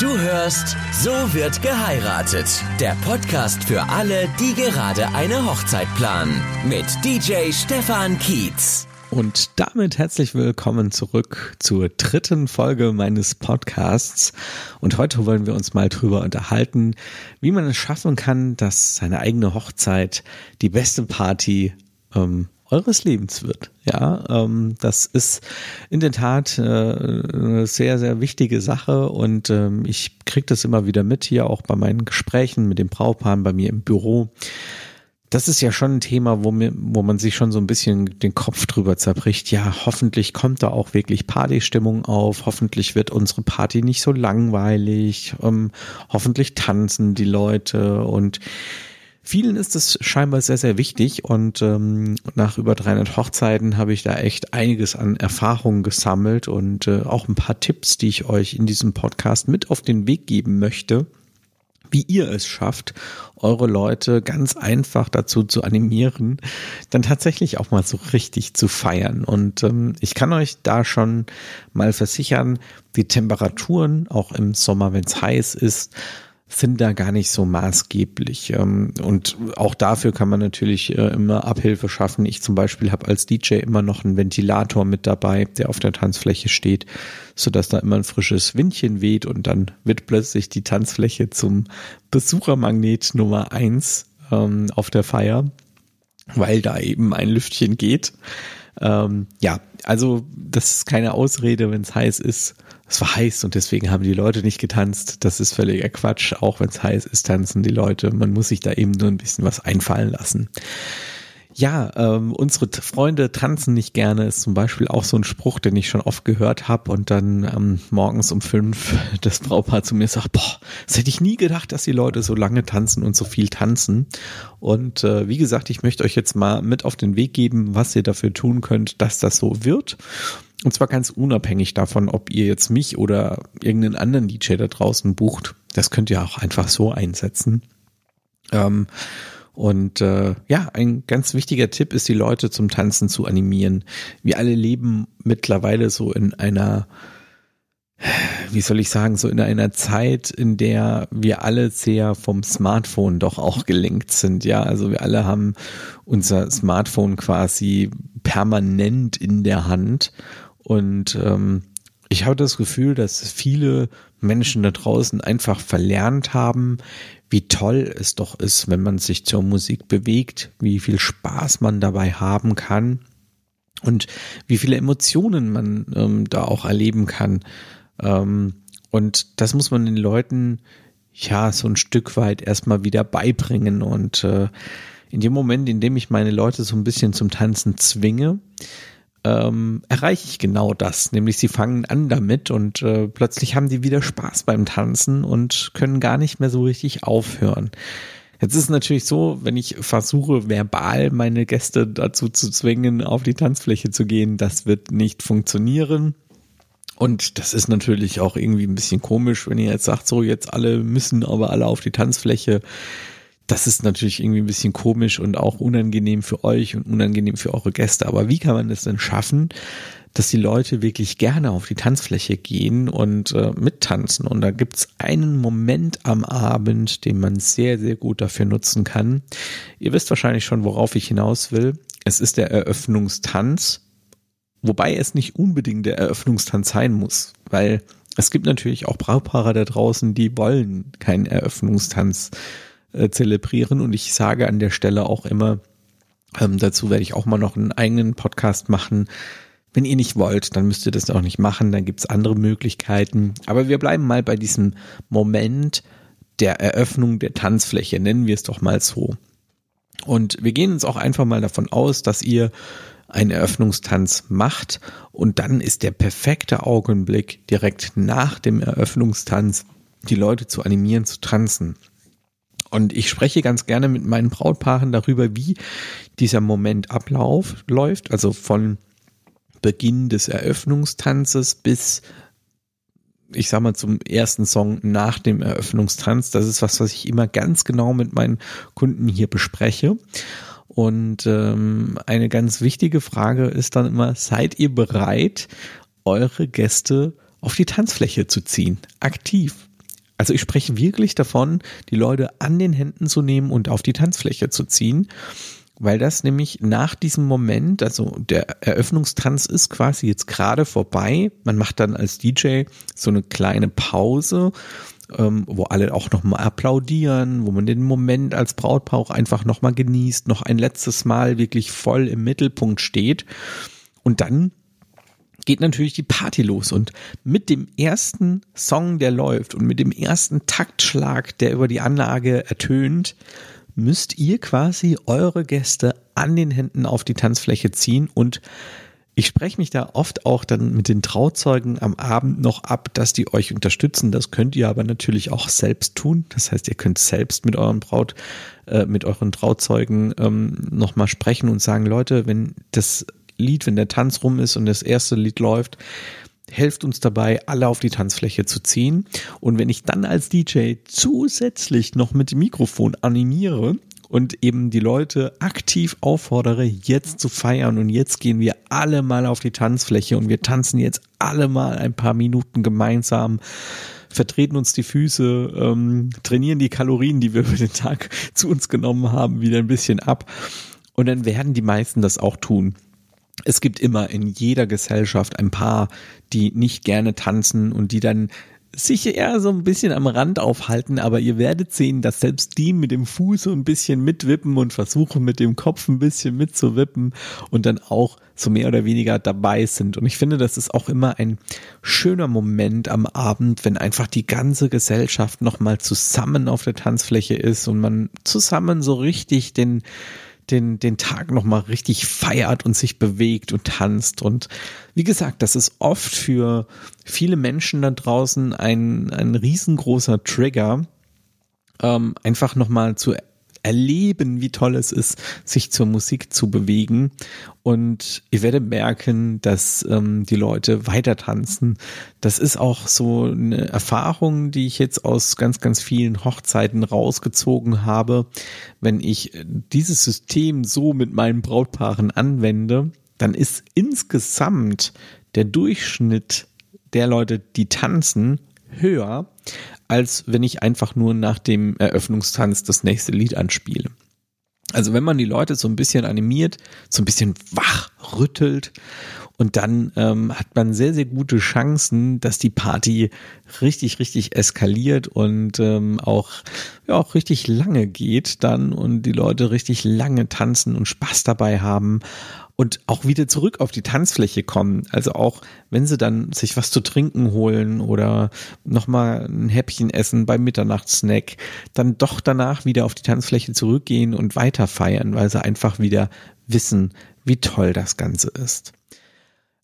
Du hörst So wird geheiratet. Der Podcast für alle, die gerade eine Hochzeit planen. Mit DJ Stefan Kietz. Und damit herzlich willkommen zurück zur dritten Folge meines Podcasts. Und heute wollen wir uns mal drüber unterhalten, wie man es schaffen kann, dass seine eigene Hochzeit die beste Party ähm, eures Lebens wird. Ja, ähm, das ist in der Tat äh, eine sehr, sehr wichtige Sache und ähm, ich kriege das immer wieder mit hier auch bei meinen Gesprächen mit dem Brautpaaren bei mir im Büro. Das ist ja schon ein Thema, wo, mir, wo man sich schon so ein bisschen den Kopf drüber zerbricht. Ja, hoffentlich kommt da auch wirklich Partystimmung auf. Hoffentlich wird unsere Party nicht so langweilig. Ähm, hoffentlich tanzen die Leute und Vielen ist es scheinbar sehr, sehr wichtig und ähm, nach über 300 Hochzeiten habe ich da echt einiges an Erfahrungen gesammelt und äh, auch ein paar Tipps, die ich euch in diesem Podcast mit auf den Weg geben möchte, wie ihr es schafft, eure Leute ganz einfach dazu zu animieren, dann tatsächlich auch mal so richtig zu feiern. Und ähm, ich kann euch da schon mal versichern, die Temperaturen, auch im Sommer, wenn es heiß ist, sind da gar nicht so maßgeblich. Ähm, und auch dafür kann man natürlich äh, immer Abhilfe schaffen. Ich zum Beispiel habe als DJ immer noch einen Ventilator mit dabei, der auf der Tanzfläche steht, so dass da immer ein frisches Windchen weht und dann wird plötzlich die Tanzfläche zum Besuchermagnet Nummer eins ähm, auf der Feier, weil da eben ein Lüftchen geht. Ähm, ja, also das ist keine Ausrede, wenn es heiß ist es war heiß und deswegen haben die Leute nicht getanzt. Das ist völliger Quatsch. Auch wenn es heiß ist, tanzen die Leute. Man muss sich da eben nur ein bisschen was einfallen lassen. Ja, ähm, unsere Freunde tanzen nicht gerne, ist zum Beispiel auch so ein Spruch, den ich schon oft gehört habe und dann ähm, morgens um fünf das Braupaar zu mir sagt, boah, das hätte ich nie gedacht, dass die Leute so lange tanzen und so viel tanzen. Und äh, wie gesagt, ich möchte euch jetzt mal mit auf den Weg geben, was ihr dafür tun könnt, dass das so wird. Und zwar ganz unabhängig davon, ob ihr jetzt mich oder irgendeinen anderen DJ da draußen bucht. Das könnt ihr auch einfach so einsetzen. Ähm, und äh, ja, ein ganz wichtiger Tipp ist, die Leute zum Tanzen zu animieren. Wir alle leben mittlerweile so in einer, wie soll ich sagen, so in einer Zeit, in der wir alle sehr vom Smartphone doch auch gelenkt sind. Ja, also wir alle haben unser Smartphone quasi permanent in der Hand und ähm, ich habe das Gefühl, dass viele Menschen da draußen einfach verlernt haben, wie toll es doch ist, wenn man sich zur Musik bewegt, wie viel Spaß man dabei haben kann und wie viele Emotionen man ähm, da auch erleben kann. Ähm, und das muss man den Leuten ja so ein Stück weit erstmal wieder beibringen. Und äh, in dem Moment, in dem ich meine Leute so ein bisschen zum Tanzen zwinge, ähm, erreiche ich genau das. Nämlich sie fangen an damit und äh, plötzlich haben die wieder Spaß beim Tanzen und können gar nicht mehr so richtig aufhören. Jetzt ist es natürlich so, wenn ich versuche, verbal meine Gäste dazu zu zwingen, auf die Tanzfläche zu gehen, das wird nicht funktionieren. Und das ist natürlich auch irgendwie ein bisschen komisch, wenn ihr jetzt sagt, so jetzt alle müssen aber alle auf die Tanzfläche das ist natürlich irgendwie ein bisschen komisch und auch unangenehm für euch und unangenehm für eure Gäste. Aber wie kann man es denn schaffen, dass die Leute wirklich gerne auf die Tanzfläche gehen und äh, mittanzen? Und da gibt's einen Moment am Abend, den man sehr, sehr gut dafür nutzen kann. Ihr wisst wahrscheinlich schon, worauf ich hinaus will. Es ist der Eröffnungstanz, wobei es nicht unbedingt der Eröffnungstanz sein muss, weil es gibt natürlich auch Brautpaare da draußen, die wollen keinen Eröffnungstanz äh, zelebrieren. Und ich sage an der Stelle auch immer, ähm, dazu werde ich auch mal noch einen eigenen Podcast machen. Wenn ihr nicht wollt, dann müsst ihr das auch nicht machen, dann gibt's andere Möglichkeiten. Aber wir bleiben mal bei diesem Moment der Eröffnung der Tanzfläche, nennen wir es doch mal so. Und wir gehen uns auch einfach mal davon aus, dass ihr einen Eröffnungstanz macht und dann ist der perfekte Augenblick direkt nach dem Eröffnungstanz die Leute zu animieren zu tanzen. Und ich spreche ganz gerne mit meinen Brautpaaren darüber, wie dieser Moment abläuft, also von Beginn des Eröffnungstanzes bis ich sag mal zum ersten Song nach dem Eröffnungstanz. Das ist was, was ich immer ganz genau mit meinen Kunden hier bespreche. Und ähm, eine ganz wichtige Frage ist dann immer, seid ihr bereit, eure Gäste auf die Tanzfläche zu ziehen? Aktiv. Also ich spreche wirklich davon, die Leute an den Händen zu nehmen und auf die Tanzfläche zu ziehen weil das nämlich nach diesem Moment, also der Eröffnungstanz ist quasi jetzt gerade vorbei. Man macht dann als DJ so eine kleine Pause, ähm, wo alle auch nochmal applaudieren, wo man den Moment als Brautpaar auch einfach nochmal genießt, noch ein letztes Mal wirklich voll im Mittelpunkt steht. Und dann geht natürlich die Party los und mit dem ersten Song, der läuft und mit dem ersten Taktschlag, der über die Anlage ertönt, müsst ihr quasi eure Gäste an den Händen auf die Tanzfläche ziehen und ich spreche mich da oft auch dann mit den Trauzeugen am Abend noch ab, dass die euch unterstützen. Das könnt ihr aber natürlich auch selbst tun. Das heißt, ihr könnt selbst mit euren Braut, äh, mit euren Trauzeugen ähm, nochmal sprechen und sagen, Leute, wenn das Lied, wenn der Tanz rum ist und das erste Lied läuft, helft uns dabei, alle auf die Tanzfläche zu ziehen. Und wenn ich dann als DJ zusätzlich noch mit dem Mikrofon animiere und eben die Leute aktiv auffordere, jetzt zu feiern und jetzt gehen wir alle mal auf die Tanzfläche und wir tanzen jetzt alle mal ein paar Minuten gemeinsam vertreten uns die Füße, ähm, trainieren die Kalorien, die wir über den Tag zu uns genommen haben, wieder ein bisschen ab. Und dann werden die meisten das auch tun es gibt immer in jeder Gesellschaft ein paar, die nicht gerne tanzen und die dann sich eher so ein bisschen am Rand aufhalten, aber ihr werdet sehen, dass selbst die mit dem Fuß so ein bisschen mitwippen und versuchen mit dem Kopf ein bisschen mitzuwippen und dann auch so mehr oder weniger dabei sind. Und ich finde, das ist auch immer ein schöner Moment am Abend, wenn einfach die ganze Gesellschaft nochmal zusammen auf der Tanzfläche ist und man zusammen so richtig den den, den Tag nochmal richtig feiert und sich bewegt und tanzt. Und wie gesagt, das ist oft für viele Menschen da draußen ein, ein riesengroßer Trigger, ähm, einfach nochmal zu erleben, wie toll es ist, sich zur Musik zu bewegen. Und ihr werdet merken, dass ähm, die Leute weiter tanzen. Das ist auch so eine Erfahrung, die ich jetzt aus ganz, ganz vielen Hochzeiten rausgezogen habe. Wenn ich dieses System so mit meinen Brautpaaren anwende, dann ist insgesamt der Durchschnitt der Leute, die tanzen, höher, als wenn ich einfach nur nach dem Eröffnungstanz das nächste Lied anspiele. Also wenn man die Leute so ein bisschen animiert, so ein bisschen wach rüttelt und dann ähm, hat man sehr, sehr gute Chancen, dass die Party richtig, richtig eskaliert und ähm, auch, ja, auch richtig lange geht dann und die Leute richtig lange tanzen und Spaß dabei haben und auch wieder zurück auf die Tanzfläche kommen. Also auch wenn sie dann sich was zu trinken holen oder nochmal ein Häppchen essen beim Mitternachtssnack, dann doch danach wieder auf die Tanzfläche zurückgehen und weiter feiern, weil sie einfach wieder wissen, wie toll das Ganze ist.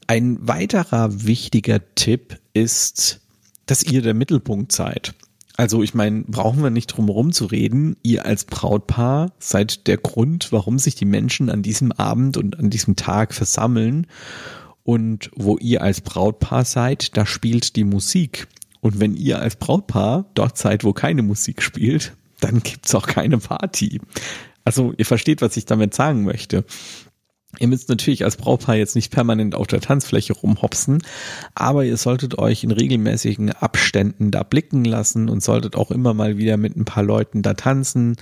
Ein weiterer wichtiger Tipp ist, dass ihr der Mittelpunkt seid. Also ich meine, brauchen wir nicht drum herum zu reden. Ihr als Brautpaar seid der Grund, warum sich die Menschen an diesem Abend und an diesem Tag versammeln. Und wo ihr als Brautpaar seid, da spielt die Musik. Und wenn ihr als Brautpaar dort seid, wo keine Musik spielt, dann gibt's auch keine Party. Also ihr versteht, was ich damit sagen möchte. Ihr müsst natürlich als Brautpaar jetzt nicht permanent auf der Tanzfläche rumhopsen, aber ihr solltet euch in regelmäßigen Abständen da blicken lassen und solltet auch immer mal wieder mit ein paar Leuten da tanzen,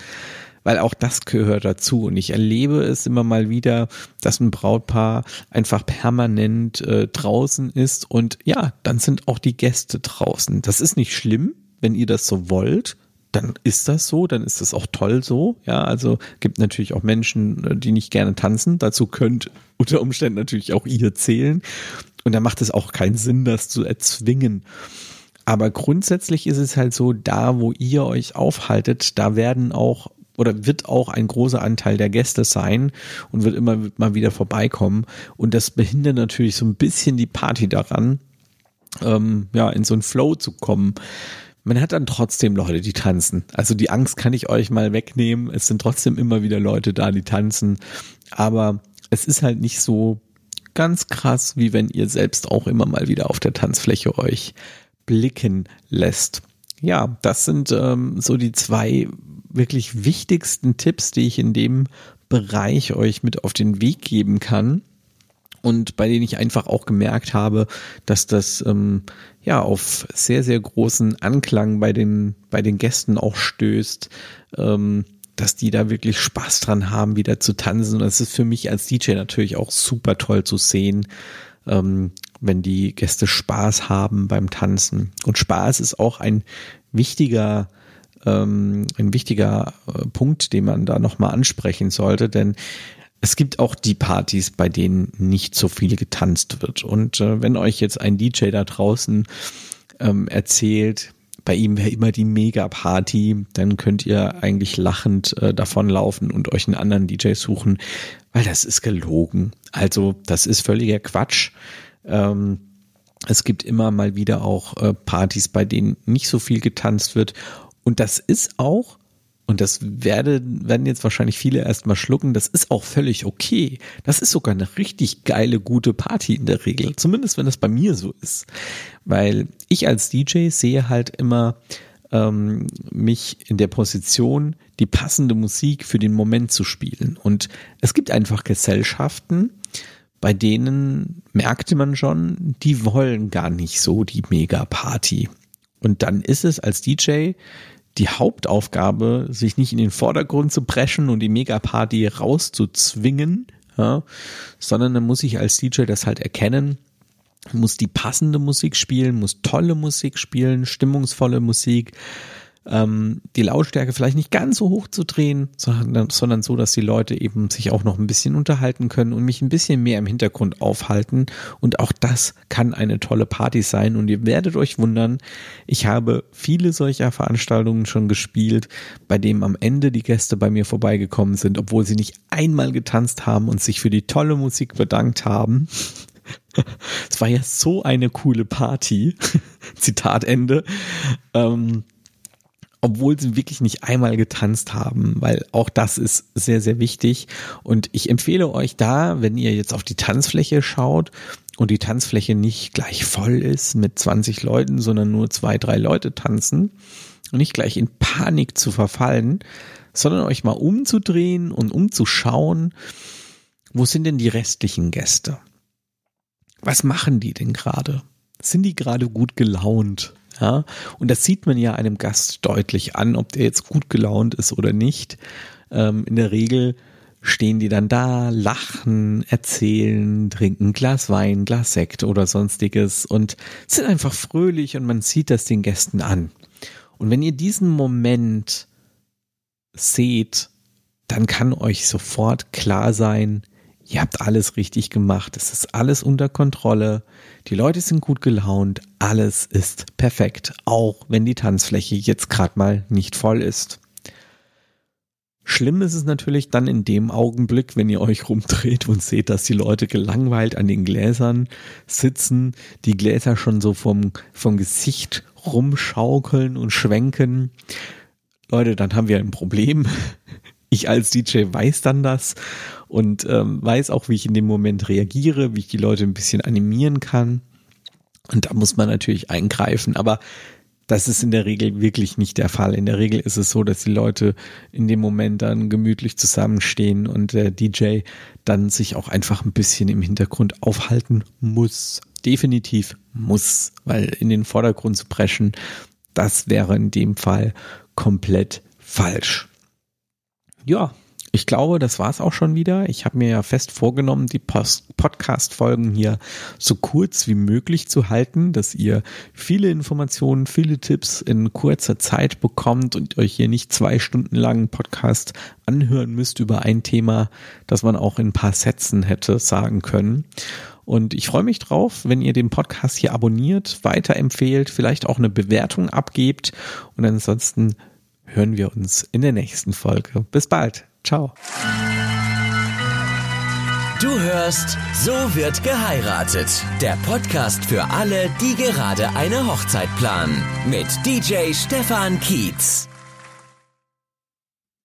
weil auch das gehört dazu. Und ich erlebe es immer mal wieder, dass ein Brautpaar einfach permanent äh, draußen ist und ja, dann sind auch die Gäste draußen. Das ist nicht schlimm, wenn ihr das so wollt dann ist das so, dann ist das auch toll so. Ja, also gibt natürlich auch Menschen, äh, die nicht gerne tanzen. Dazu könnt unter Umständen natürlich auch ihr zählen. Und da macht es auch keinen Sinn, das zu erzwingen. Aber grundsätzlich ist es halt so, da wo ihr euch aufhaltet, da werden auch oder wird auch ein großer Anteil der Gäste sein und wird immer mal wieder vorbeikommen. Und das behindert natürlich so ein bisschen die Party daran, ähm, ja, in so einen Flow zu kommen man hat dann trotzdem Leute, die tanzen. Also die Angst kann ich euch mal wegnehmen. Es sind trotzdem immer wieder Leute da, die tanzen. Aber es ist halt nicht so ganz krass, wie wenn ihr selbst auch immer mal wieder auf der Tanzfläche euch blicken lässt. Ja, das sind ähm, so die zwei wirklich wichtigsten Tipps, die ich in dem Bereich euch mit auf den Weg geben kann. Und bei denen ich einfach auch gemerkt habe, dass das ähm, ja auf sehr sehr großen Anklang bei den bei den Gästen auch stößt, ähm, dass die da wirklich Spaß dran haben, wieder zu tanzen. Und das ist für mich als DJ natürlich auch super toll zu sehen, ähm, wenn die Gäste Spaß haben beim Tanzen. Und Spaß ist auch ein wichtiger ähm, ein wichtiger äh, Punkt, den man da nochmal ansprechen sollte, denn es gibt auch die Partys, bei denen nicht so viel getanzt wird. Und äh, wenn euch jetzt ein DJ da draußen ähm, erzählt, bei ihm wäre immer die Mega-Party, dann könnt ihr eigentlich lachend äh, davonlaufen und euch einen anderen DJ suchen, weil das ist gelogen. Also das ist völliger Quatsch. Ähm, es gibt immer mal wieder auch äh, Partys, bei denen nicht so viel getanzt wird. Und das ist auch und das werde, werden jetzt wahrscheinlich viele erstmal schlucken. Das ist auch völlig okay. Das ist sogar eine richtig geile, gute Party in der Regel. Zumindest wenn das bei mir so ist. Weil ich als DJ sehe halt immer ähm, mich in der Position, die passende Musik für den Moment zu spielen. Und es gibt einfach Gesellschaften, bei denen merkte man schon, die wollen gar nicht so die Mega-Party. Und dann ist es als DJ die Hauptaufgabe, sich nicht in den Vordergrund zu preschen und die Megaparty rauszuzwingen, ja, sondern dann muss ich als DJ das halt erkennen, muss die passende Musik spielen, muss tolle Musik spielen, stimmungsvolle Musik, ähm, die Lautstärke vielleicht nicht ganz so hoch zu drehen, sondern, sondern so, dass die Leute eben sich auch noch ein bisschen unterhalten können und mich ein bisschen mehr im Hintergrund aufhalten. Und auch das kann eine tolle Party sein. Und ihr werdet euch wundern, ich habe viele solcher Veranstaltungen schon gespielt, bei denen am Ende die Gäste bei mir vorbeigekommen sind, obwohl sie nicht einmal getanzt haben und sich für die tolle Musik bedankt haben. Es war ja so eine coole Party. Zitat Ende. Ähm, obwohl sie wirklich nicht einmal getanzt haben, weil auch das ist sehr, sehr wichtig. Und ich empfehle euch da, wenn ihr jetzt auf die Tanzfläche schaut und die Tanzfläche nicht gleich voll ist mit 20 Leuten, sondern nur zwei, drei Leute tanzen und nicht gleich in Panik zu verfallen, sondern euch mal umzudrehen und umzuschauen, wo sind denn die restlichen Gäste? Was machen die denn gerade? Sind die gerade gut gelaunt? Ja, und das sieht man ja einem Gast deutlich an, ob der jetzt gut gelaunt ist oder nicht. Ähm, in der Regel stehen die dann da, lachen, erzählen, trinken Glas Wein, Glas Sekt oder sonstiges und sind einfach fröhlich und man sieht das den Gästen an. Und wenn ihr diesen Moment seht, dann kann euch sofort klar sein, ihr habt alles richtig gemacht, es ist alles unter Kontrolle, die Leute sind gut gelaunt, alles ist perfekt, auch wenn die Tanzfläche jetzt gerade mal nicht voll ist. Schlimm ist es natürlich dann in dem Augenblick, wenn ihr euch rumdreht und seht, dass die Leute gelangweilt an den Gläsern sitzen, die Gläser schon so vom, vom Gesicht rumschaukeln und schwenken. Leute, dann haben wir ein Problem. Ich als DJ weiß dann das und ähm, weiß auch, wie ich in dem Moment reagiere, wie ich die Leute ein bisschen animieren kann. Und da muss man natürlich eingreifen, aber das ist in der Regel wirklich nicht der Fall. In der Regel ist es so, dass die Leute in dem Moment dann gemütlich zusammenstehen und der DJ dann sich auch einfach ein bisschen im Hintergrund aufhalten muss. Definitiv muss, weil in den Vordergrund zu preschen, das wäre in dem Fall komplett falsch. Ja, ich glaube, das war's auch schon wieder. Ich habe mir ja fest vorgenommen, die Podcast-Folgen hier so kurz wie möglich zu halten, dass ihr viele Informationen, viele Tipps in kurzer Zeit bekommt und euch hier nicht zwei Stunden lang Podcast anhören müsst über ein Thema, das man auch in ein paar Sätzen hätte sagen können. Und ich freue mich drauf, wenn ihr den Podcast hier abonniert, weiterempfehlt, vielleicht auch eine Bewertung abgebt. Und ansonsten hören wir uns in der nächsten Folge. Bis bald. Ciao. Du hörst So wird geheiratet. Der Podcast für alle, die gerade eine Hochzeit planen. Mit DJ Stefan Kietz.